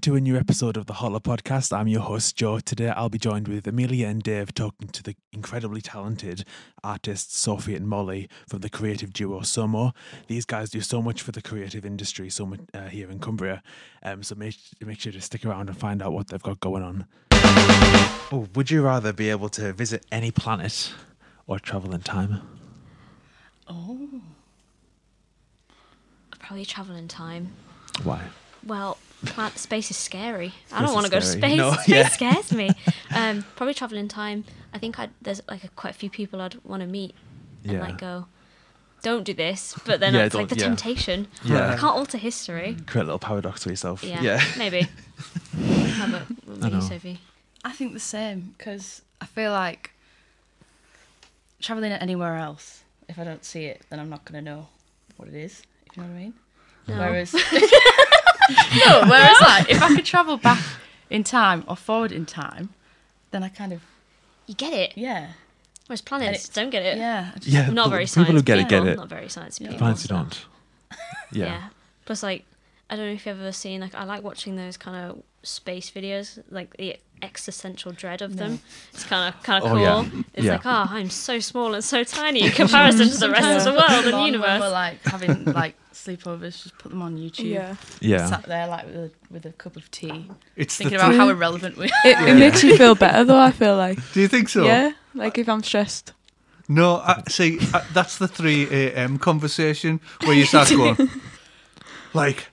welcome to a new episode of the Holler Podcast. I'm your host, Joe. Today I'll be joined with Amelia and Dave talking to the incredibly talented artists Sophie and Molly from the creative duo SoMo. These guys do so much for the creative industry so much uh, here in Cumbria. Um, so make, make sure to stick around and find out what they've got going on. Oh, would you rather be able to visit any planet or travel in time? Oh. Probably travel in time. Why? Well, plant space is scary. I don't want to go to space. No, space yeah. scares me. Um, probably travel in time. I think I'd, there's like a, quite a few people I'd want to meet and Yeah. like go, don't do this. But then Yeah, it's like the yeah. temptation. Yeah. I can't alter history. Create a little paradox for yourself. Yeah, maybe. How about what I you. Sophie? I think the same because I feel like traveling anywhere else, if I don't see it, then I'm not going to know what it is, if you know what I mean. No. Whereas, no, whereas like if I could travel back in time or forward in time, then I kind of you get it. yeah Whereas planets it's- don't get it. yeah. I just- Yeah, I'm not but very people who get it get people, it. Not very science Yeah. people. Planets who so- don't. Yeah. Yeah. Plus, like, I don't know if you've ever seen, like, I like watching those kind of space videos, like the existential dread of them. It's kind of kind of Oh, cool. yeah. It's Yeah. like, oh, I'm so small and so tiny in comparison to the rest of the world and When We're universe. like having like sleepovers, just put them on YouTube. Yeah. Yeah. Sat there like with a, with a cup of tea, It's the thinking th- about how irrelevant we are. It, it makes you feel better though, I feel like. Do you think so? Yeah. Like if I'm stressed. No, I, see, I, that's the 3 a.m. conversation where you start going, like,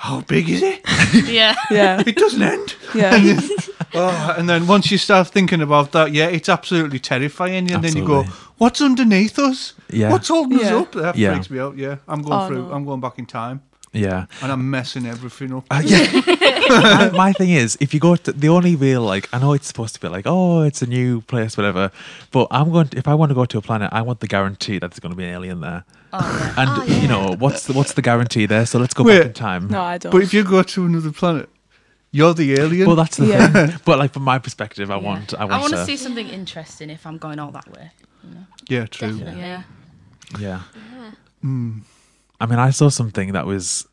how big is it? yeah. Yeah. It doesn't end. Yeah. Oh, and then once you start thinking about that, yeah, it's absolutely terrifying. And then you go, Absolutely. what's underneath us? Yeah. What's holding Yeah. us up? That Yeah. freaks me out. Yeah, I'm going Oh, through. no. I'm going back in time, Yeah. and I'm messing everything up. Uh, yeah. my, my thing is, if you go to the only real like, I know it's supposed to be like, oh, it's a new place, whatever. But I'm going. To, if I want to go to a planet, I want the guarantee that there's going to be an alien there. Oh, yeah. And Oh, you know what's the, what's the guarantee there? So let's go Wait. back in time. No, I don't. But if you go to another planet, you're the alien. Well, that's the Yeah. thing. But like from my perspective, I Yeah. want. I I want, want to. to see something interesting if I'm going all that way. yeah, true. Definitely. Yeah. Yeah. Yeah. Mm. I mean, I saw something that was.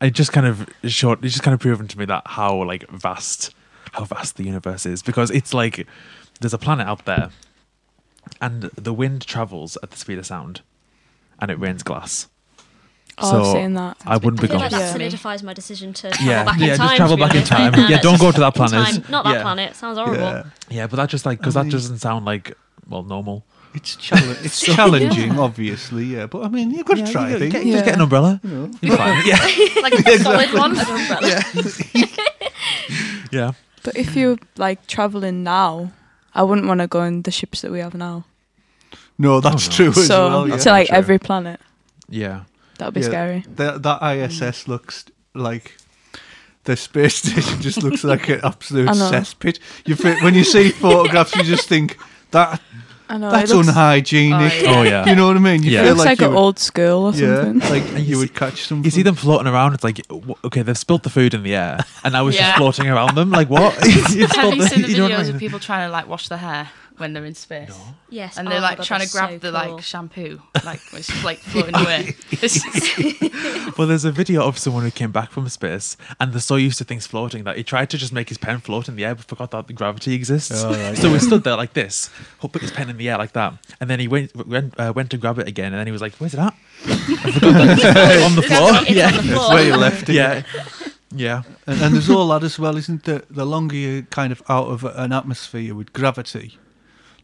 It just kind of short. It just kind of proven to me that how like vast, how vast the universe is because it's like there's a planet out there, and the wind travels at the speed of sound, and it rains glass. oh, I've seen that. I wouldn't I be feel going. like that Yeah. solidifies my decision to travel Yeah, back yeah, in just time. travel to be back in honest. time. Yeah, don't go to that in planet. time. Not that Yeah. planet. Sounds horrible. Yeah. Yeah, but that just like because I that doesn't sound like well normal. It's challenge. It's challenging, obviously. Yeah, but I mean, you've got to try you, things. Get, Yeah. Just get an umbrella. You know. You're fine. Yeah, Like a solid one. yeah. But if you're like traveling now, I wouldn't want to go on the ships that we have now. No, that's Oh, no. true as so well. Yeah. to like True. every planet, Yeah. that'd be Yeah. scary. That that ISS mm. looks like the space station just looks like an absolute cesspit. You when you see photographs, you just think that I know. that's it looks, unhygienic. Oh, yeah. Oh yeah. You know what I mean? You Yeah. it feel looks like, you an would- old school or yeah, something. like And you you see- would catch something. You see them floating around. It's like, w- okay, they've spilled the food in the air, and I was Yeah. just floating around them. Like what? You Have spilled you the- seen the you know what I videos mean? of people trying to like wash their hair when they're in space? Yes. And oh they're my like God, trying to grab so the cool. like shampoo, like it's like floating away. Well, there's a video of someone who came back from space, and they're so used to things floating that he tried to just make his pen float in the air, but forgot that the gravity exists. Oh, right. So he stood there like this, put his pen in the air like that, and then he went went, uh, went to grab it again, and then he was like, "Where's it at?" That on the floor. It's yeah, on the floor. where you left it. yeah, yeah. And, and there's all that as well, isn't there? The longer you're kind of out of an atmosphere with gravity,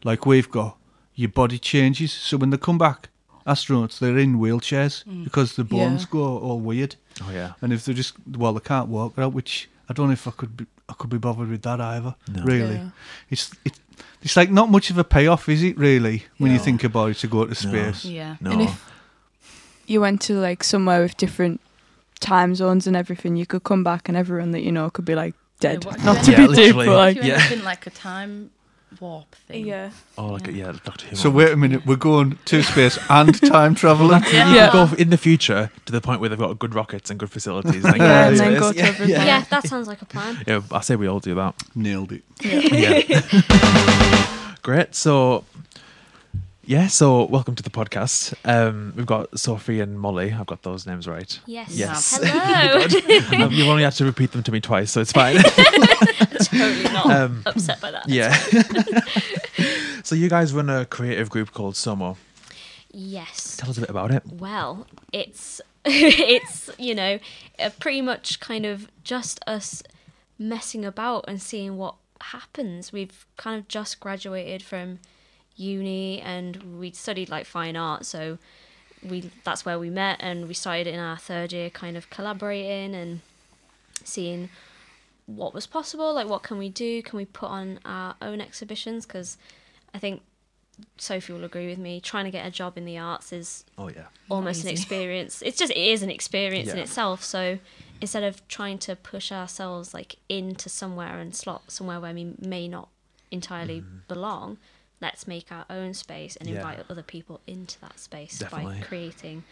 like we've got, your body changes. So when they come back, astronauts, they're in wheelchairs mm. because the bones Yeah. go all weird. Oh yeah. And if they're just, well, they can't walk out, which I don't know if I could be, I could be bothered with that either. No. Really, Yeah. it's it, it's like not much of a payoff, is it? Really, when you think about it, to go to space. yeah. No. And if you went to like somewhere with different time zones and everything, you could come back and everyone that you know could be like dead. what- Not Yeah, to be deep, but like you Yeah. end in like a time warp thing. yeah, oh, like a, yeah, Doctor Who. So wait a minute, we're going to space and time traveling. Yeah. You Yeah. could go in the future to the point where they've got good rockets and good facilities. and yeah, and then go to every Yeah. planet. that sounds like a plan. Yeah, I say we all do that. Nailed it. Yeah. Great. So Yeah, so welcome to the podcast. Um, we've got Sophie and Molly. I've got those names right. Yes. Yes. Hello. um, you've only had to repeat them to me twice, so it's fine. totally not Um, upset by that. yeah. so you guys run a creative group called SoMo. Yes. Tell us a bit about it. Well, it's it's you know pretty much kind of just us messing about and seeing what happens. We've kind of just graduated from uni and we studied like fine art, so we that's where we met and we started in our third year kind of collaborating and seeing what was possible like what can we do can we put on our own exhibitions because i think sophie will agree with me trying to get a job in the arts is Oh yeah. almost an experience. It's just it is an experience in itself. So instead of trying to push ourselves like into somewhere and slot somewhere where we may not entirely mm-hmm. belong, let's make our own space and Mm-hmm. Yeah. invite other people into that space Definitely. by creating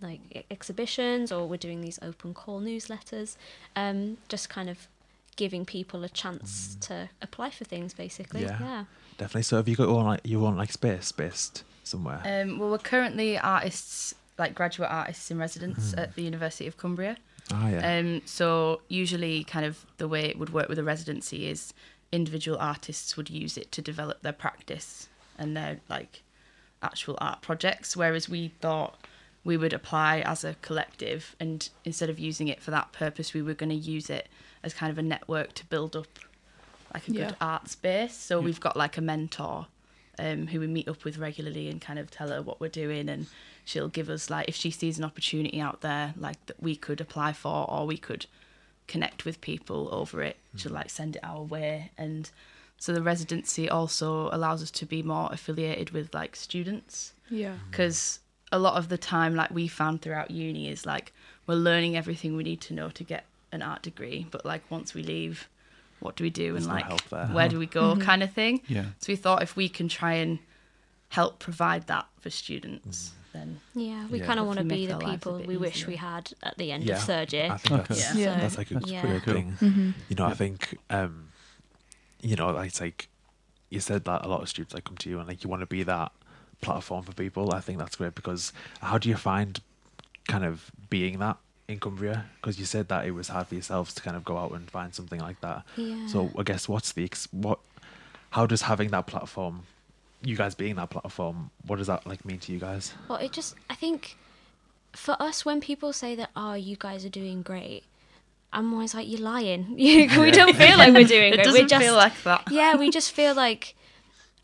like exhibitions or we're doing these open call newsletters. Um, just kind of giving people a chance to apply for things basically. Mm. Yeah. yeah. Definitely. So have you got your own like your own like space based somewhere? Um, well, we're currently artists, like graduate artists in residence at the University of Cumbria. Ah yeah. Um, so usually, kind of the way it would work with a residency is individual artists would use it to develop their practice and their like actual art projects. Whereas we thought we would apply as a collective, and instead of using it for that purpose, we were going to use it as kind of a network to build up like a Yeah. good art space. So we've got like a mentor um, who we meet up with regularly and kind of tell her what we're doing and she'll give us like if she sees an opportunity out there like that we could apply for or we could connect with people over it she'll mm. like send it our way. And so the residency also allows us to be more affiliated with like students. Yeah. Mm. because a lot of the time like we found throughout uni is like we're learning everything we need to know to get an art degree. But like once we leave what do we do? There's and no like help there. where do we go mm-hmm. kind of thing? Yeah. so we thought if we can try and help provide that for students then Yeah, we Yeah. kind of want to be the their lives a people bit we wish we had at the end Yeah. of third year. I think Okay. that's Yeah. that's like a Yeah. Cool. thing. Mm-hmm. You know, I think um, you know, like it's like you said that a lot of students like come to you and like you want to be that platform for people. I think that's great because how do you find kind of being that in Cumbria? Because you said that it was hard for yourselves to kind of go out and find something like that. Yeah. So I guess what's the ex- what? How does having that platform, you guys being that platform, what does that like mean to you guys? Well, it just, I think for us, when people say that, oh, you guys are doing great, I'm always like, you're lying. we don't feel like we're doing it great. doesn't we're just, feel like that yeah, we just feel like,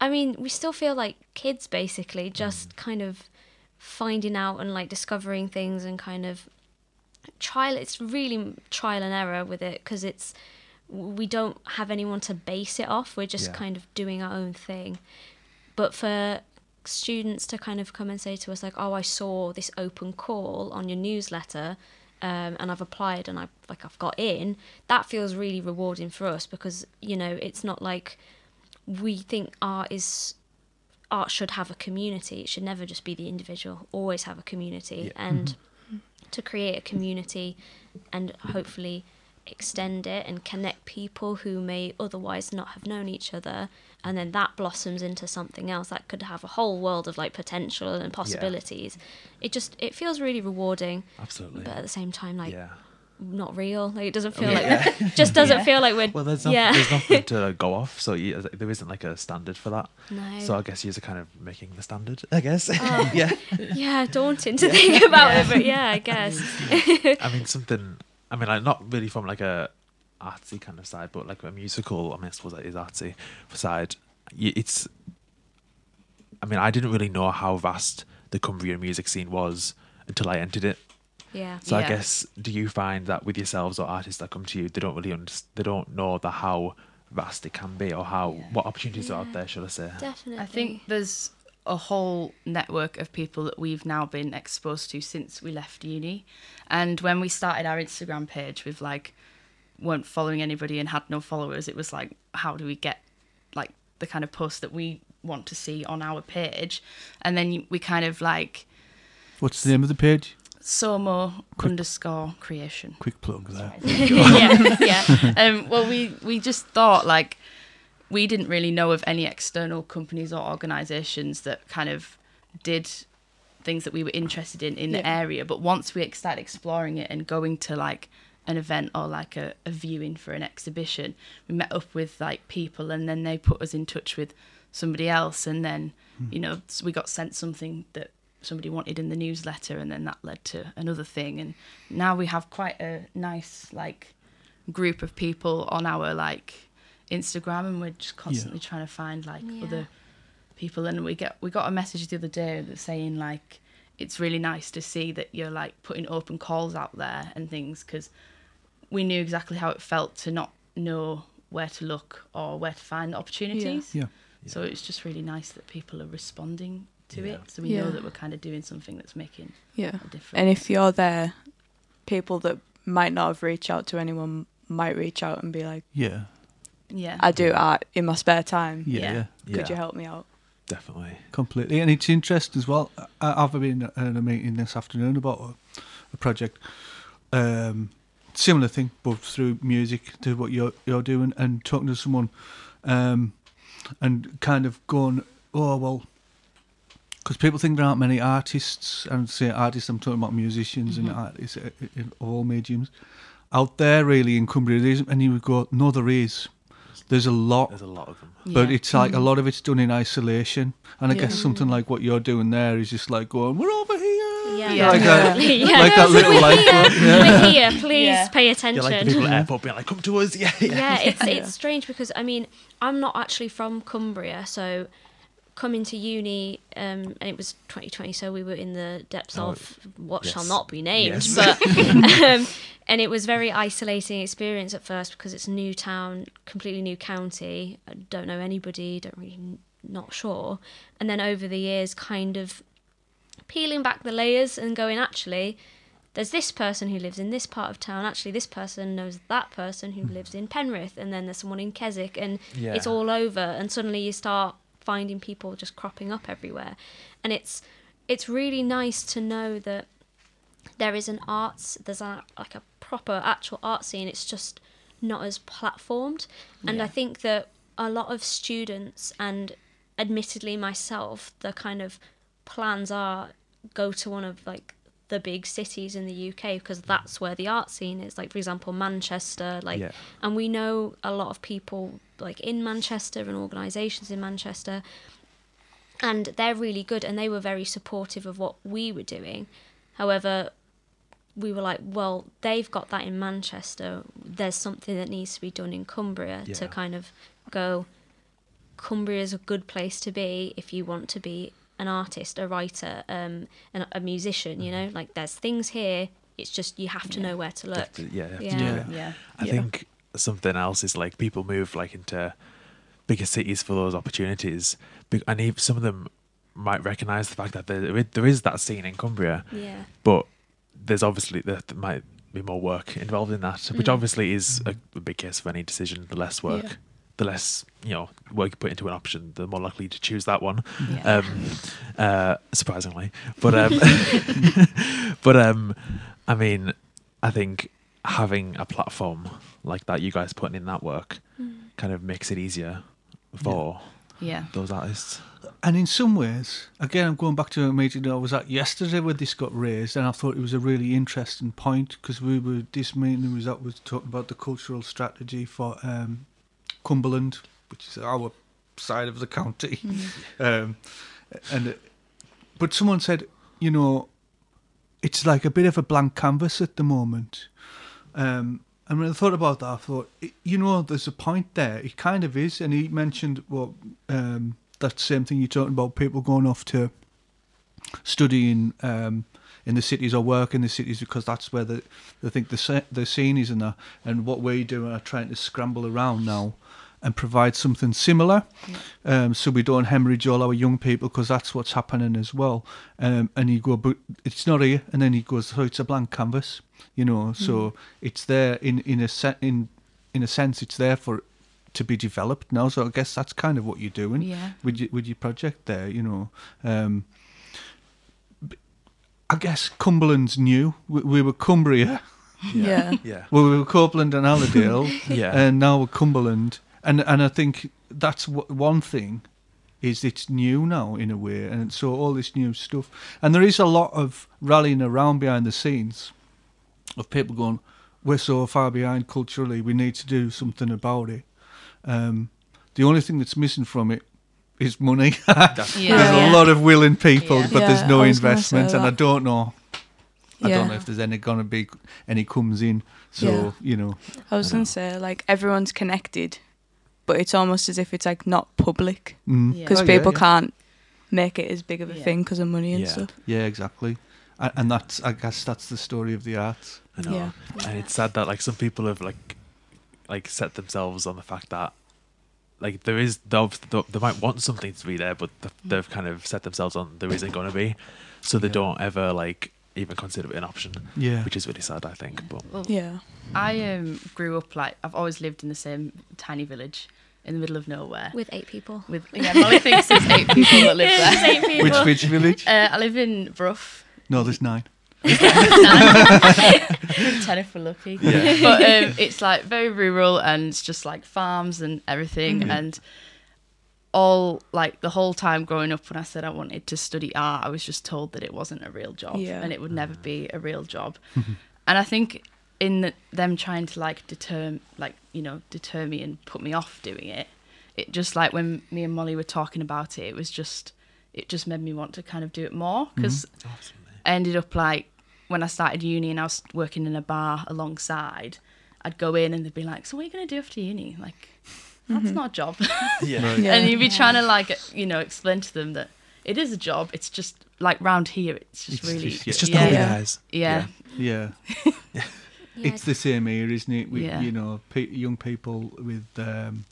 I mean, we still feel like kids basically, mm. just kind of finding out and like discovering things and kind of trial. It's really trial and error with it because it's we don't have anyone to base it off. We're just Yeah. kind of doing our own thing. But for students to kind of come and say to us like, "Oh, I saw this open call on your newsletter." Um, and I've applied and I like I've got in. That feels really rewarding for us because you know it's not like we think art is art should have a community. It should never just be the individual. Always have a community, Yeah. and to create a community and hopefully extend it and connect people who may otherwise not have known each other and then that blossoms into something else that could have a whole world of like potential and possibilities it just it feels really rewarding Absolutely. but at the same time like yeah. not real like it doesn't oh, feel Yeah. like just doesn't Yeah. feel like we're Well, there's, no, yeah there's nothing to go off, so you, there isn't like a standard for that. no So I guess you're kind of making the standard, I guess. Oh. yeah. yeah daunting to think about it but yeah i guess I mean, something. I mean, like not really from like a artsy kind of side, but like a musical. I mean, I suppose that is artsy side. It's. I mean, I didn't really know how vast the Cumbrian music scene was until I entered it. yeah So I guess, do you find that with yourselves or artists that come to you, they don't really understand, they don't know the how vast it can be or how Yeah. what opportunities are out there, should I say? definitely I think there's a whole network of people that we've now been exposed to since we left uni. And when we started our Instagram page with like weren't following anybody and had no followers, it was like how do we get like the kind of posts that we want to see on our page? And then we kind of like What's the name of the page? Somo Quick- underscore creation. Quick plug there. yeah, yeah. Um, well, we we just thought like we didn't really know of any external companies or organisations that kind of did things that we were interested in in the area. But once we started exploring it and going to like an event or like a, a viewing for an exhibition, we met up with like people and then they put us in touch with somebody else and then hmm. you know s- we got sent something that somebody wanted in the newsletter and then that led to another thing. And now we have quite a nice like group of people on our like Instagram and we're just constantly trying to find like Yeah. other people. And we get we got a message the other day that's saying like it's really nice to see that you're like putting open calls out there and things because we knew exactly how it felt to not know where to look or where to find opportunities Yeah. so it's just really nice that people are responding to Yeah. it so we Yeah. know that we're kind of doing something that's making Yeah. a difference And if you're there, people that might not have reached out to anyone might reach out and be like, Yeah. yeah I do art in my spare time. Yeah. Yeah. yeah. Could Yeah. you help me out? Definitely. completely. And it's interesting as well. I, I've been in a meeting this afternoon about a, a project, um, similar thing, but through music to what you're you're doing, and talking to someone, um, and kind of going, oh well, because people think there aren't many artists, and say artists, I'm talking about musicians and artists uh, in all mediums out there really in Cumbria. There isn't, and you would go, no, there is. There's a lot There's a lot of them. but Yeah. it's like a mm. lot of it's done in isolation, and I Yeah. guess something like what you're doing there is just like going, "We're over here," Yeah. Yeah. like that, Yeah. like that little lifeboat. Yeah. We're here, please Yeah. pay Yeah, attention. like the people at airport being like, "Come to us!" Yeah, yeah. yeah, it's Yeah. it's strange because I mean I'm not actually from Cumbria, so coming to uni, um, and it was 2020, so we were in the depths Oh, of what shall not be named, Yes. but um, and it was very isolating experience at first because it's a new town, completely new county. I don't know anybody, don't really not sure, and then over the years, kind of peeling back the layers and going actually there's this person who lives in this part of town. Actually, this person knows that person who lives in Penrith, and then there's someone in Keswick, and Yeah. it's all over. And suddenly you start finding people just cropping up everywhere, and it's it's really nice to know that there is an arts, there's a like a proper actual art scene. It's just not as platformed, and Yeah. I think that a lot of students and admittedly myself, the kind of plans are go to one of like the big cities in the UK because that's where the art scene is. Like for example, Manchester. Like, Yeah. and we know a lot of people like in Manchester and organisations in Manchester, and they're really good and they were very supportive of what we were doing. However, we were like, well, they've got that in Manchester. There's something that needs to be done in Cumbria to kind of go. Cumbria is a good place to be if you want to be an artist, a writer, um, and a musician. You know, like there's things here. It's just you have to Yeah. know where to look. To- yeah, have to Yeah. do Yeah. yeah I Yeah. think something else is like people move like into bigger cities for those opportunities, Be- and even some of them might recognise the fact that there there is that scene in Cumbria, Yeah. but there's obviously there, there might be more work involved in that, which Mm. obviously is a, a big case of any decision. The less work, Yeah. The less you know work you put into an option, the more likely to choose that one. Yeah. Um, uh, surprisingly, but um, but um, I mean, I think having a platform like that, you guys putting in that work, kind of makes it easier for yeah those artists. And in some ways, again, I'm going back to a meeting I was at yesterday where this got raised, and I thought it was a really interesting point because we were this meeting was that was talking about the cultural strategy for um, Cumberland, which is our side of the county, um, and uh, but someone said, you know, it's like a bit of a blank canvas at the moment. Um, and when I thought about that, I thought, you know, there's a point there. It kind of is. And he mentioned what um, that same thing you're talking about people going off to studying um, in the cities or work in the cities because that's where the, they think the, the scene is and that. And what we're doing are trying to scramble around now and provide something similar um, so we don't hemorrhage all our young people because that's what's happening as well. Um, and you go, but it's not here. And then he goes, so it's a blank canvas, you know. So it's there in in a se- in in a sense, it's there for to be developed now. So I guess that's kind of what you're doing yeah with your, with your project there, you know. Um, b- I guess Cumberland's new. We, we were Cumbria, Yeah. yeah, well, we were Copeland and Allerdale, yeah, and now we're Cumberland. And and I think that's w- one thing is it's new now in a way, and so all this new stuff, and there is a lot of rallying around behind the scenes of people going, "We're so far behind culturally. We need to do something about it." Um, the only thing that's missing from it is money. Yeah. there's Yeah. a lot of willing people, Yeah. but there's no I was gonna say investment, and I don't know. I don't know if there's any gonna be any comes in. So Yeah. you know, I was I gonna say like everyone's connected, but it's almost as if it's like not public mm. Yeah. because Oh, yeah, people yeah. can't make it as big of a Yeah. thing because of money and Yeah. stuff. Yeah, exactly. A- And that's, I guess, that's the story of the arts. I know. Yeah. And it's sad that like some people have like like set themselves on the fact that like there is they they might want something to be there, but they've kind of set themselves on there isn't going to be, so they Yeah. don't ever like even consider it an option, Yeah. which is really sad. I think, but Well, Yeah. I um, grew up like I've always lived in the same tiny village in the middle of nowhere. with eight people. With yeah, Molly thinks there's eight people that live there. eight people. Which which village? Uh, I live in Brough. No, there's nine. Ten if we're lucky. Yeah. But um, it's like very rural and it's just like farms and everything. Mhm. And all like the whole time growing up, when I said I wanted to study art, I was just told that it wasn't a real job Yeah. and it would never be a real job. and I think in the, them trying to like deter, like you know, deter me and put me off doing it, it just like when me and Molly were talking about it, it was just it just made me want to kind of do it more mm-hmm. because I ended up like when I started uni and I was working in a bar alongside, I'd go in and they'd be like, "So what are you gonna do after uni?" Like, that's mm-hmm. not a job. yeah, Right. Yeah. and you'd be Yeah. trying to like you know explain to them that it is a job. It's just like round here, it's just It's really just- it's just yeah, the hobby, yeah. guys. yeah. Yeah. Yeah, It's the same here, isn't it? With Yeah. you know, pe- young people with um,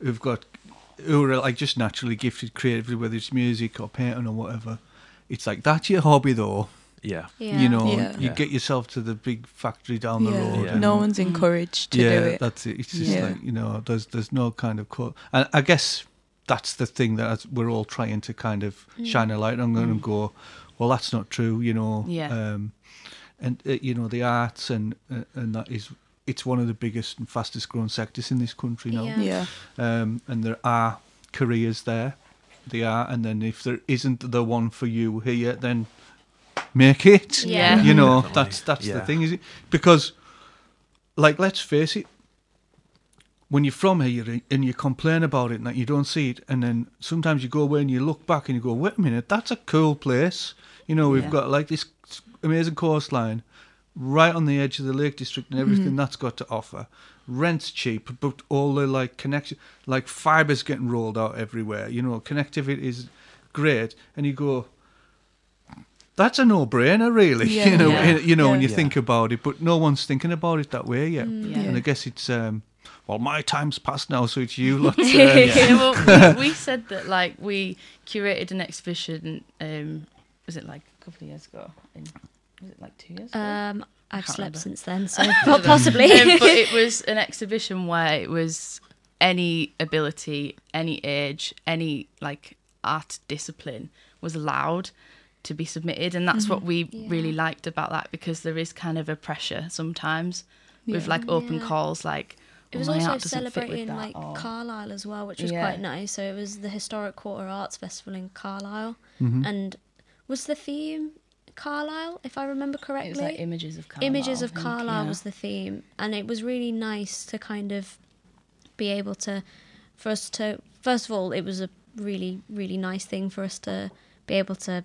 who've got who are like just naturally gifted creatively, whether it's music or painting or whatever. It's like that's your hobby, though. Yeah, yeah. You know, Yeah. you Yeah. get yourself to the big factory down the yeah. road. Yeah. No one's Mm. encouraged to yeah, do it. that's it. It's just Yeah. like you know, there's there's no kind of quote, and I guess that's the thing that we're all trying to kind of shine a light on and go, well, that's not true, you know. Yeah. Um, and uh, you know the arts and uh, and that is it's one of the biggest and fastest growing sectors in this country now. Yeah. Yeah. Um, and there are careers there, they are, and then if there isn't the one for you here, then make it. Yeah. You know, Definitely. that's that's the thing, is it? Because, like, let's face it, when you're from here and you complain about it and that you don't see it, and then sometimes you go away and you look back and you go, wait a minute, that's a cool place. You know, we've Yeah. got like this amazing coastline right on the edge of the Lake District and everything that's got to offer. Rent's cheap, but all the like connection, like fibers getting rolled out everywhere. You know, connectivity is great, and you go, that's a no-brainer, really. Yeah. you know, Yeah. you know when you Yeah. think about it, but no one's thinking about it that way yet. Yeah. And I guess it's um, well, my time's passed now, so it's you. Lot, um, Yeah, well, we, we said that like we curated an exhibition. Um, was it like a couple of years ago? In, was it like two years ago? Um, I've slept remember. since then, so po- possibly. um, but it was an exhibition where it was any ability, any age, any like art discipline was allowed to be submitted, and that's what we really liked about that because there is kind of a pressure sometimes with like open Yeah. calls, like It "Oh, was my also art doesn't fit with celebrating that," like or- Carlisle as well, which was Yeah. quite nice. So it was the Historic Quarter Arts Festival in Carlisle, Mhm. and was the theme Carlisle, if I remember It correctly? was like images of Carlisle. Images of Carlisle yeah. was the theme, and it was really nice to kind of be able to, for us to. First of all, it was a really really nice thing for us to be able to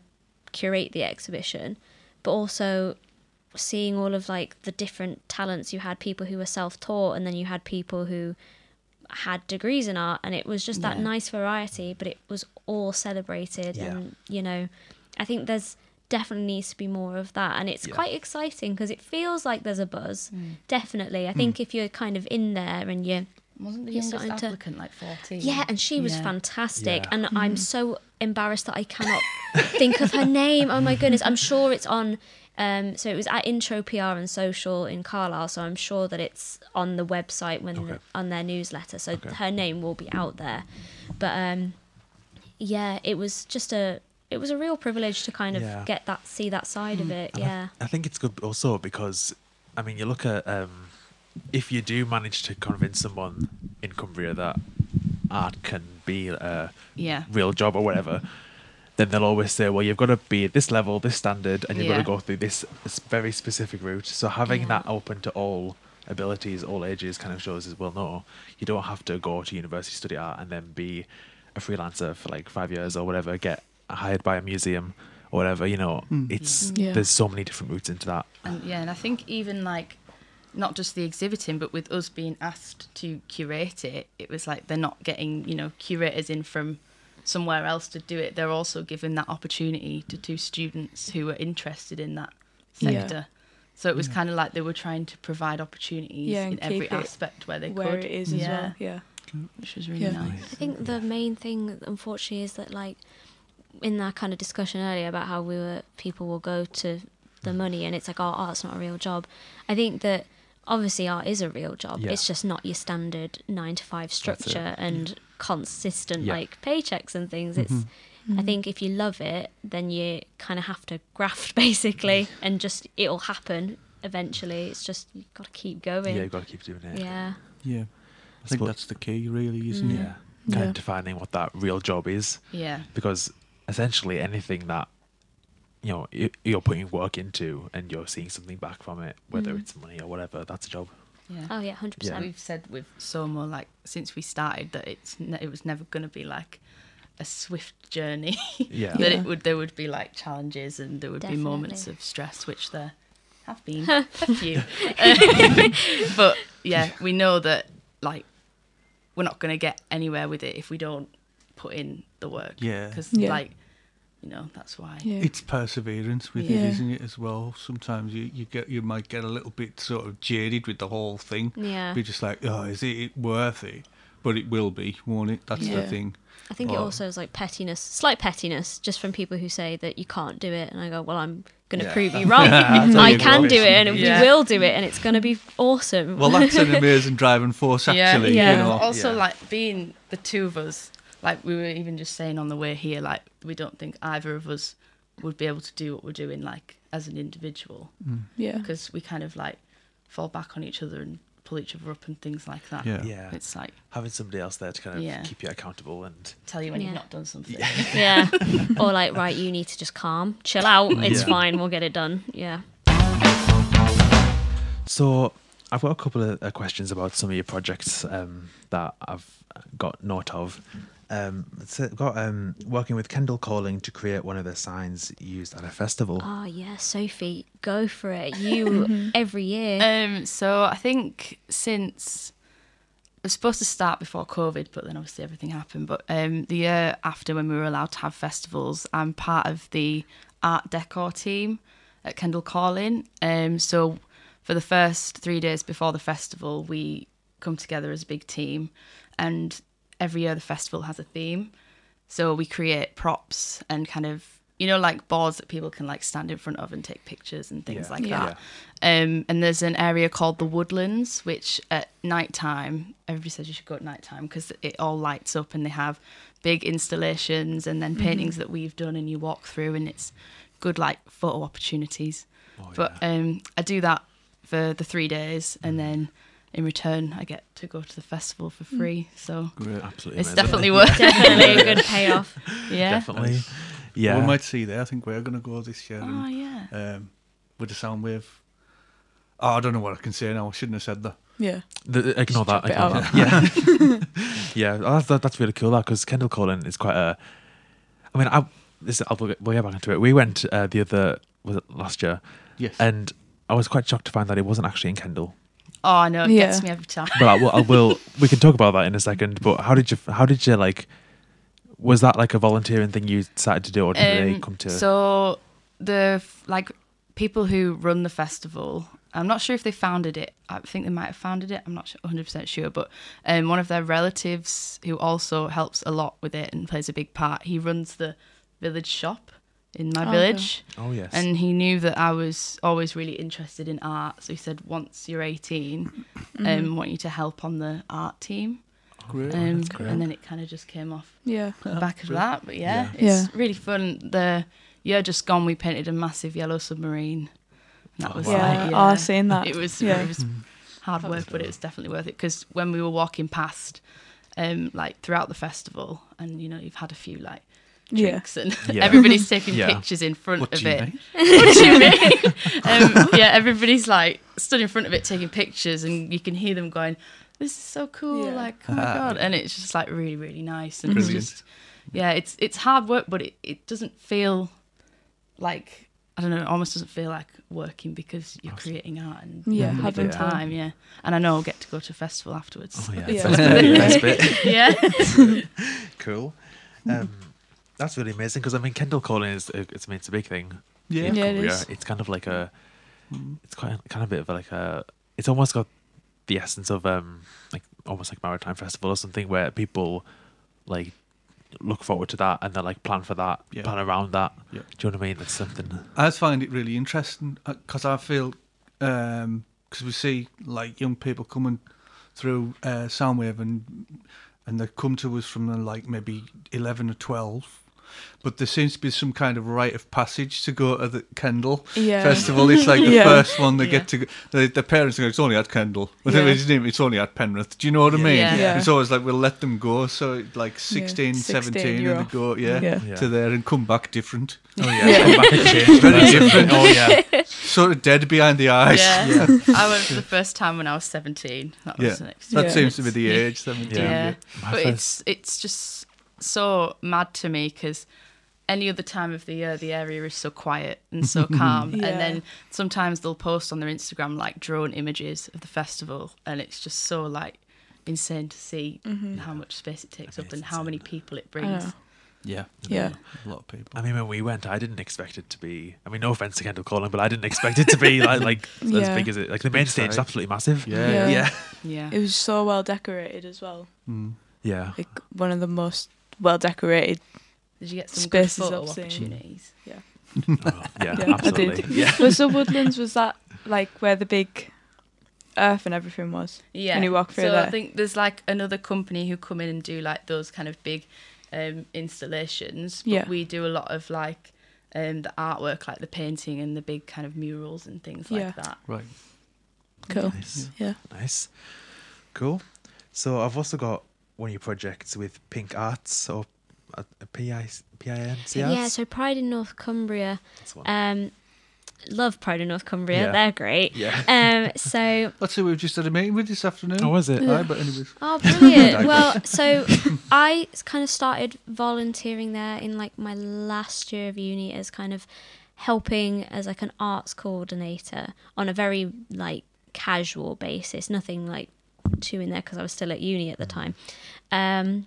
curate the exhibition, but also seeing all of like the different talents you had people who were self-taught and then you had people who had degrees in art and it was just that Yeah. nice variety but it was all celebrated Yeah. and you know i think there's definitely needs to be more of that and it's Yeah. quite exciting because it feels like there's a buzz Mm. definitely i think if you're kind of in there and you Wasn't the You're youngest starting to- applicant like fourteen? yeah and she was Yeah. fantastic Yeah. and i'm so embarrassed that i cannot think of her name oh my goodness i'm sure it's on um, so it was at Intro PR and Social in Carlisle. So I'm sure that it's on the website when Okay. on their newsletter. So Okay. her name will be out there. But um, yeah, it was just a it was a real privilege to kind of Yeah. get that see that side of it. And Yeah. I, think it's good also because, I mean, you look at um, if you do manage to convince someone in Cumbria that art can be a Yeah. real job or whatever, then they'll always say, well, you've got to be at this level, this standard, and you've got to go through this, this very specific route. So having Yeah. that open to all abilities, all ages, kind of shows as well. No, you don't have to go to university study art and then be a freelancer for like five years or whatever, get hired by a museum or whatever. You know, hmm. it's mm-hmm. Yeah. there's so many different routes into that. And yeah, and I think even like not just the exhibiting, but with us being asked to curate it, it was like they're not getting, you know, curators in from somewhere else to do it. They're also given that opportunity to two students who are interested in that sector. Yeah. sector. So it was kind of like they were trying to provide opportunities Yeah, in every aspect where they where could. it is as well. Yeah. which was really Yeah. nice. I think the main thing, unfortunately, is that like in that kind of discussion earlier about how we were people will go to the mm. money and it's like, oh, oh art's not a real job. I think that obviously art is a real job. Yeah. It's just not your standard nine to five structure and consistent Yeah. like paychecks and things. Mm-hmm. It's I mm-hmm. think if you love it, then you kind of have to graft basically, and just it'll happen eventually. It's just you've got to keep going. Yeah, you've got to keep doing it. Yeah. Yeah. I think that's the key, really, isn't mm. Yeah. it? Kind Yeah. of defining what that real job is. Yeah, because essentially anything that you know you're putting work into and you're seeing something back from it whether Mm. it's money or whatever that's a job yeah. Oh yeah, hundred Yeah. percent. We've said with SoMo, like since we started, that it's ne- it was never going to be like a swift journey. Yeah. that Yeah. it would there would be like challenges and there would be moments of stress, which there have been a few. But yeah, we know that like we're not going to get anywhere with it if we don't put in the work. Yeah. because Yeah. like you know that's why. Yeah. It's perseverance with Yeah. it, isn't it? As well, sometimes you, you get you might get a little bit sort of jaded with the whole thing. Yeah. Be just like, oh, is it worth it? But it will be, won't it? That's the thing. I think it also is like pettiness, slight pettiness, just from people who say that you can't do it, and I go, well, I'm going to Yeah. prove you wrong. That's how I can do it. it, and Yeah. we will do it, and it's going to be awesome. Well, that's an amazing driving force, actually. Yeah. You know? Also, Yeah. like being the two of us, like we were even just saying on the way here, like we don't think either of us would be able to do what we're doing, like as an individual, Yeah. because we kind of like fall back on each other and pull each other up and things like that. Yeah. yeah It's like having somebody else there to kind of Yeah. keep you accountable and tell you when Yeah. you've not done something. yeah. or like, right, you need to just calm, chill out. It's Yeah. fine. We'll get it done. Yeah. so i've got a couple of uh, questions about some of your projects um, that i've got note of um, so got um, working with Kendal Calling to create one of the signs used at a festival. Oh yeah, Sophie, go for it. You every year. Um, so I think since it was supposed to start before COVID, but then obviously everything happened. But um, the year after, when we were allowed to have festivals, I'm part of the art decor team at Kendal Calling. Um, so for the first three days before the festival, we come together as a big team, and every year the festival has a theme. So we create props and kind of you know like boards that people can like stand in front of and take pictures and things Yeah. like Yeah. that. Um, and there's an area called the Woodlands, which at night time, everybody says you should go at night time because it all lights up and they have big installations and then paintings that we've done and you walk through and it's good like photo opportunities. Oh, but yeah. um, I do that for the three days and then in return I get to go to the festival for free. So Great. Absolutely. it's amazing. definitely worth it. Definitely a good payoff. Yeah. Definitely. Yeah. Well, we might see there. I think we're going to go this year. Oh and, yeah. um, with the sound wave. Oh, I don't know what I can say now. I shouldn't have said that. Yeah. The, ignore that. Ignore that. Yeah, yeah. oh, That's that, that's really cool. That because Kendal Calling is quite a. I mean, I this I'll we'll get, we'll get back into it. We went uh, the other was it last year, Yes. and I was quite shocked to find that it wasn't actually in Kendal. Oh, no, it Yeah. gets me every time. But I will, I will. We can talk about that in a second. But how did you? How did you like? Was that like a volunteering thing you decided to do, or did they Um, come to? So the like people who run the festival, I'm not sure if they founded it. I think they might have founded it. I'm not 100% sure, but um, one of their relatives who also helps a lot with it and plays a big part. He runs the village shop in my Okay. village. oh yes. And he knew that I was always really interested in art, so he said, "Once you're 18, um, want you to help on the art team." Great. Um, that's great. and then it kind of just came off Yeah. the back of that. But yeah, Yeah. it's really fun. The year just gone, we painted a massive yellow submarine. And that Oh, was wow. Yeah. like, Oh, I've seen that. It was Yeah. it was hard work, but it was definitely worth it because when we were walking past, um, like throughout the festival, and you know you've had a few like Yeah. and Yeah. everybody's taking Yeah. pictures in front What of do you it. mean? What do you mean? um, yeah, everybody's like stood in front of it taking pictures, and you can hear them going, "This is so cool!" Yeah. Like, oh my god, and it's just like really, really nice, and Brilliant. it's just yeah, it's it's hard work, but it, it doesn't feel like I don't know, it almost doesn't feel like working because you're creating art and Yeah, having having good time. Yeah, and I know I'll get to go to a festival afterwards. Oh yeah, Yeah. that's the best bit. yeah. cool. Um, that's really amazing because I mean, Kendal Calling is uh, it's I mean, it's a big thing. Yeah. in Yeah, it Cumbria. is. It's kind of like a, it's quite kind of a bit of like a. It's almost got the essence of um like almost like maritime festival or something where people like look forward to that and they like plan for that, Yeah. plan around that. Yeah. Do you know what I mean? That's something. I find it really interesting because I feel because we see like young people coming through uh, Soundwave and and they come to us from uh, like maybe eleven or twelve. But there seems to be some kind of rite of passage to go to the Kendal Yeah. festival. It's like the Yeah. first one they Yeah. get to. Go, the, the parents go, "It's only at Kendal." But Yeah. it's, it's only at Penrith. Do you know what I mean? Yeah. Yeah. It's always like we'll let them go. So like 16, 16 17, and off. they go, yeah, Yeah. Yeah. to there and come back different. Oh yeah, come back and change. Very different. Oh yeah, Sort of dead behind the eyes. Yeah. I went for the first time when I was 17. That Yeah, was an that experience. seems to be the age. 17. Yeah. Yeah. But first- it's it's just so mad to me because any other time of the year the area is so quiet and so calm Yeah. and then sometimes they'll post on their Instagram like drone images of the festival and it's just so like insane to see how much space it takes I mean, up and how many people it brings. Yeah. Yeah. A lot of people. I mean, when we went, I didn't expect it to be. I mean, no offense to Kendal Calling, but I didn't expect it to be like like as big as it. Like the main Big stage is absolutely massive. Yeah. Yeah. yeah, Yeah. It was so well decorated as well. Mm. yeah. Like one of the most well decorated. Did you get some Spaces good photo I've seen. opportunities? Oh, yeah, Yeah, I absolutely. did. Yeah, Was the woodlands? Was that like where the big earth and everything was? Yeah. When you walk through so there. I think there's like another company who come in and do like those kind of big um, installations. But Yeah. we do a lot of like um, the artwork, like the painting and the big kind of murals and things like Yeah. that. Right. Cool. nice, Yeah. nice, cool. So I've also got one of your projects with PINC Arts or uh, P I P I N C Arts. Yeah, so Pride in North Cumbria. That's one. Um, love Pride in North Cumbria. Yeah. They're great. yeah. Um, so Let's see, we've just had a meeting with this afternoon. Oh, was it? Aye, but anyways. Oh, brilliant. Well, so I kind of started volunteering there in like my last year of uni as kind of helping as like an arts coordinator on a very like casual basis, nothing like too in there because I was still at uni at the time. Um,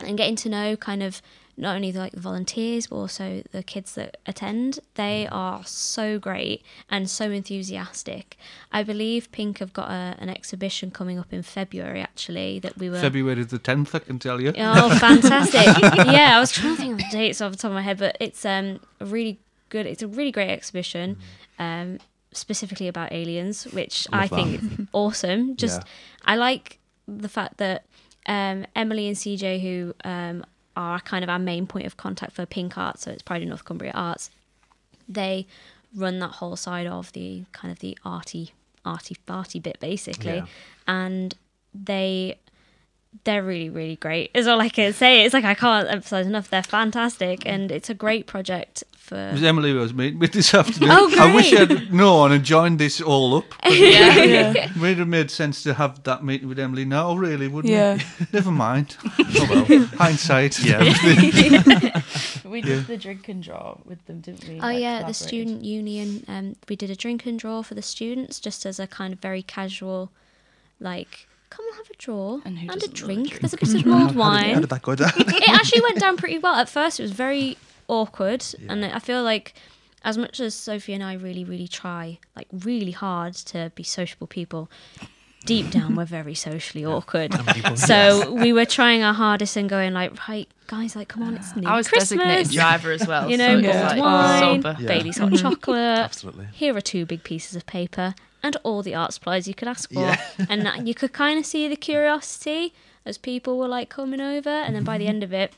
and getting to know kind of not only the, like the volunteers but also the kids that attend they are so great and so enthusiastic i believe PINC have got a, an exhibition coming up in february actually that we were February the 10th, I can tell you. Oh, fantastic! yeah, I was trying to think of the dates off the top of my head, but it's um a really good. It's a really great exhibition, um specifically about aliens, which I that. think is awesome. Just Yeah. I like the fact that um Emily and CJ, who um are kind of our main point of contact for PINC Arts, so it's Pride in North Cumbria Arts, they run that whole side of the kind of the arty arty arty bit basically Yeah. and they they're really really great is all i can say it's like i can't emphasize enough they're fantastic and it's a great project for It was Emily was meeting with this afternoon. Oh, I wish. I'd known and joined this all up. Yeah. It would have made sense to have that meeting with Emily now, really, wouldn't Yeah. it? Never mind. Oh well. Hindsight. Yeah. we did the drink and draw with them, didn't we? oh Like, yeah the student union um we did a drink and draw for the students just as a kind of very casual like come and have a draw And who and a doesn't a drink drink? there's a bit of How- mulled how did- wine How did that go down? it actually went down pretty well. At first, it was very awkward, and I feel like as much as Sophie and I really, really try, like really hard to be sociable people, deep down we're very socially awkward. So we were trying our hardest and going like, right, guys, like, come on, it's nearly I was Christmas. designated driver as well. You so know, it was Yeah. like wine, sober. Yeah. Bailey's hot mm-hmm. chocolate. Absolutely. Here are two big pieces of paper and all the art supplies you could ask for. Yeah. and that, you could kind of see the curiosity as people were like coming over, and then by the end of it,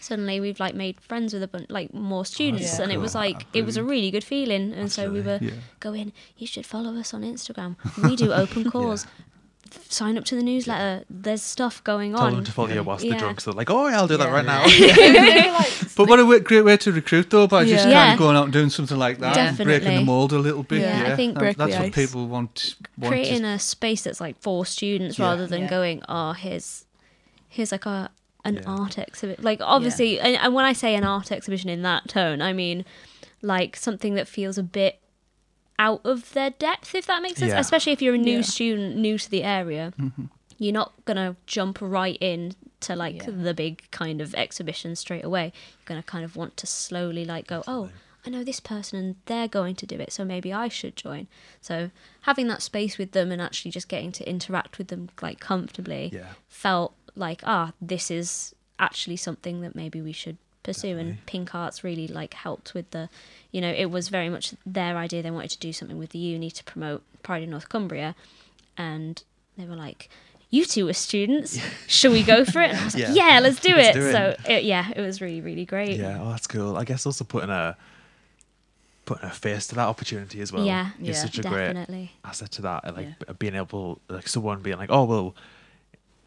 suddenly we've like made friends with a bunch, like more students, Yeah. and it was cool. like it was a really good feeling. And so we were Yeah. going, you should follow us on Instagram. We do open calls. Sign up to the newsletter. There's stuff going on. Tell on. them to follow you whilst they're drunk. So they're like, oh, yeah, I'll do that right now. But what a great way to recruit, though, by just Yeah. kind of going out and doing something like that, and breaking the mold a little bit. Yeah, Yeah, I think That- that's what ice. people want. want creating to, a space that's like for students Yeah. rather than Yeah. going oh here's here's like a an Yeah. art exhibit like obviously and, and when i say an art exhibition in that tone i mean like something that feels a bit out of their depth if that makes sense Yeah. especially if you're a new Yeah. student new to the area Mm-hmm. you're not gonna jump right in to like Yeah. the big kind of exhibition straight away you're gonna kind of want to slowly like go oh I know this person and they're going to do it, so maybe I should join. So having that space with them and actually just getting to interact with them like comfortably Yeah. felt like ah, this is actually something that maybe we should pursue. And PINC Arts really like helped with the, you know, it was very much their idea. They wanted to do something with the uni to promote Pride in North Cumbria, and they were like. You two are students. Shall we go for it? And I was like, Yeah. yeah, let's do Let's it. do. So it, yeah, it was really, really great. Yeah, oh, that's cool. I guess also putting a putting a face to that opportunity as well. Yeah, is Yeah. such a great definitely. asset to that. Like Yeah. being able, like someone being like, oh well,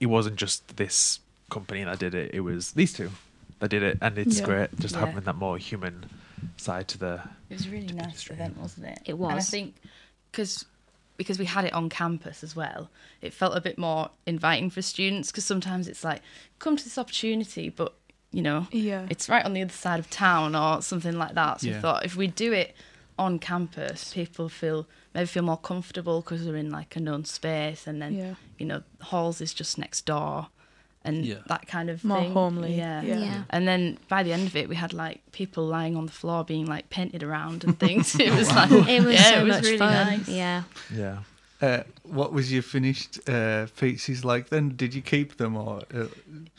it wasn't just this company that did it; it was these two that did it, and it's Yeah. great just Yeah. having that more human side to the. It was a really nice industry. event, wasn't it? It And I think because because we had it on campus as well, it felt a bit more inviting for students. Because sometimes it's like, come to this opportunity, but you know, Yeah. it's right on the other side of town or something like that. So Yeah. we thought if we do it on campus, people feel maybe feel more comfortable because they're in like a known space, and then Yeah. you know, halls is just next door. And Yeah. that kind of More thing. homely. Yeah. Yeah. Yeah. And then by the end of it, we had like people lying on the floor being like painted around and things. It was like It was yeah, so it was much really fun. nice. Yeah. Yeah. uh, what was your finished uh, pieces like then? Did you keep them or? Uh,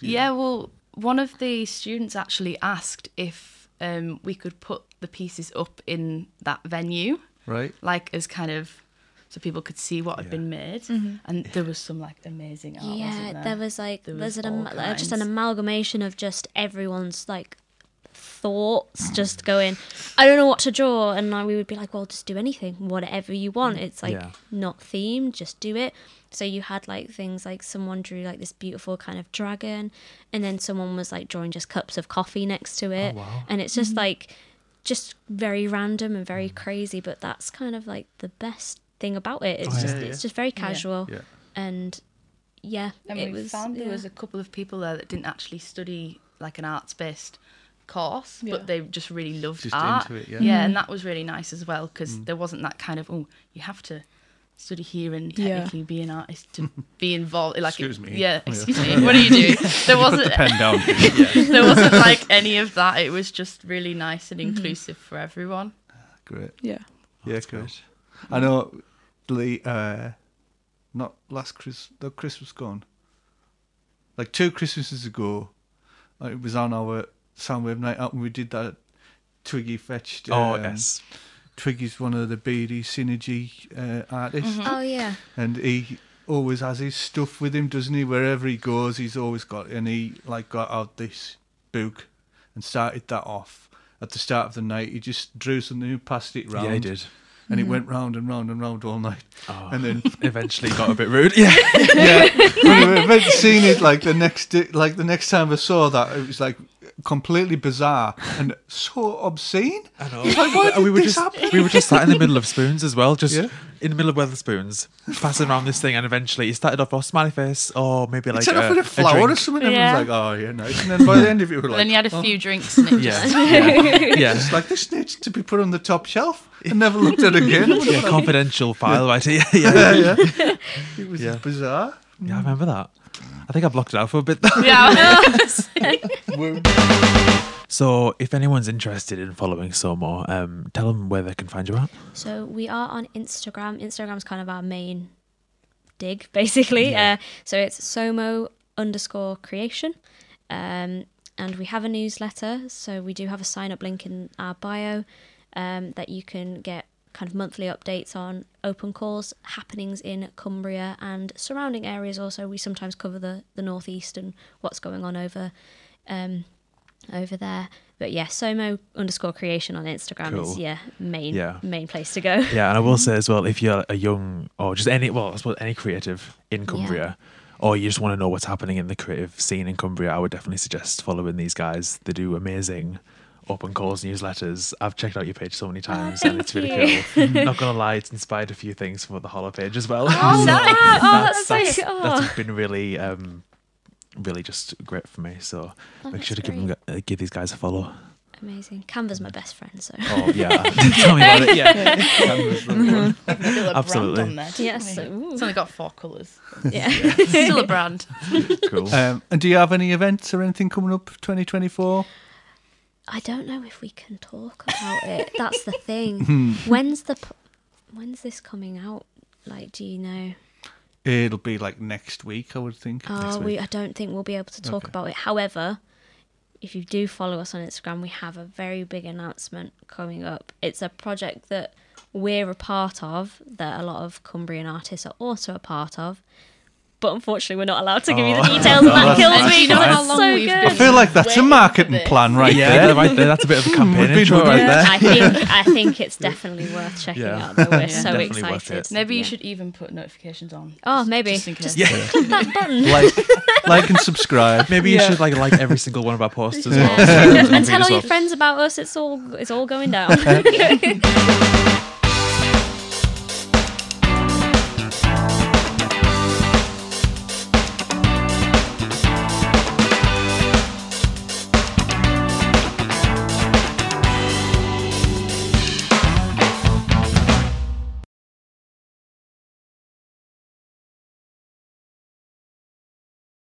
Yeah, well, one of the students actually asked if um, we could put the pieces up in that venue, Right. like as kind of so people could see what had Yeah. been made. Mm-hmm. And there was some like amazing art. yeah, wasn't there? there was like There there's was an am- just an amalgamation of just everyone's like thoughts just going i don't know what to draw and like, we would be like well just do anything whatever you want mm. it's like Yeah. not themed just do it so you had like things like someone drew like this beautiful kind of dragon and then someone was like drawing just cups of coffee next to it Oh, wow. and it's just mm-hmm. like just very random and very mm. crazy but that's kind of like the best thing about it it's Oh, just Yeah, it's yeah. just very casual Yeah. and yeah And it we was found there yeah. was a couple of people there that didn't actually study like an arts based course, Yeah. but they just really loved Just art. into it, yeah. yeah, and mm-hmm. that was really nice as well because Mm. there wasn't that kind of oh you have to study here and Yeah. technically be an artist to be involved. Like Excuse me. Yeah, Yeah. excuse me. What are you doing? There Put the wasn't pen down. there wasn't like any of that. It was just really nice and mm-hmm. inclusive for everyone. Ah, great. Yeah. Yeah, that's cool. good. I know, the uh, not last Chris, the Christmas gone. Like two Christmases ago, it was on our Soundwave night out, and we did that. Twiggy fetched. Oh um, yes. Twiggy's one of the BD Synergy uh, artists, Oh yeah. and he always has his stuff with him, doesn't he? Wherever he goes, he's always got, and he like got out this book and started that off at the start of the night. He just drew something and passed it round. Yeah, he did. And it mm. went round and round and round all night. Oh. And then Eventually got a bit rude. Yeah. yeah, when we went seeing it like the next like the next time I saw that, it was like completely bizarre and so obscene. I know. It's like, why And we were this just happen? we were just sat in the middle of spoons as well, just Yeah. in the middle of Wetherspoons, passing around this thing, and eventually it started off with a smiley face or maybe like It started a, off with a flower or drink. something, and Yeah. it was like, oh yeah, nice. And then by the end of it, we were And like, then you had a oh. few drinks and it Yeah, just yeah, yeah. It's like this needs to be put on the top shelf and never looked at again. Yeah, confidential file, right? Yeah, yeah, yeah, yeah. yeah. It was Yeah. bizarre. Yeah, I remember that. I think I blocked it out for a bit. Though. yeah. So, if anyone's interested in following SoMo, um, tell them where they can find you at. So we are on Instagram. Instagram's kind of our main dig, basically. Uh, so it's SoMo underscore creation. Um, and we have a newsletter. So we do have a sign up link in our bio um, that you can get kind of monthly updates on open calls, happenings in Cumbria and surrounding areas also. We sometimes cover the, the northeast and what's going on over um, over there. But yeah, SoMo underscore creation on Instagram Cool. is yeah main Yeah. main place to go. Yeah, and I will say as well, if you're a young or just any, well, I suppose any creative in Cumbria, or you just want to know what's happening in the creative scene in Cumbria, I would definitely suggest following these guys. They do amazing open calls newsletters. I've checked out your page so many times, and it's really thank cool. Not gonna lie, it's inspired a few things from the Hollow page as well. Oh, So nice. Oh, that's that's, so- oh. that's been really, um, really just great for me. So Oh, make sure to that's give them, uh, give these guys a follow. Amazing. Canva's my best friend, so Oh yeah, tell me about it. Yeah, Still a Absolutely. brand on there. Yes, we? ooh. It's only got four colours. yeah. Still a brand. cool. Um, and do you have any events or anything coming up 2024? I don't know if we can talk about it. That's the thing. Hmm. when's the when's this coming out? Like, do you know? It'll be like next week, I would think. Oh, we I don't think we'll be able to talk Okay. about it. However, if you do follow us on Instagram, we have a very big announcement coming up. It's a project that we're a part of, that a lot of Cumbrian artists are also a part of. But unfortunately, we're not allowed to give you the Oh. details, and No, that that's kills fine. me. Do you know because how long so we've good. I feel like that's a marketing plan right yeah, there. right there. That's a bit of a campaign intro right at there. I think I think it's definitely worth checking Yeah. out. Though we're Yeah. so Definitely excited. it. Maybe you should even put notifications on. Oh, maybe. Just in case. Yeah. Click that button. like, like and subscribe. Maybe you should like like every single one of our posts as well. and tell all your friends about us. It's all it's all going down.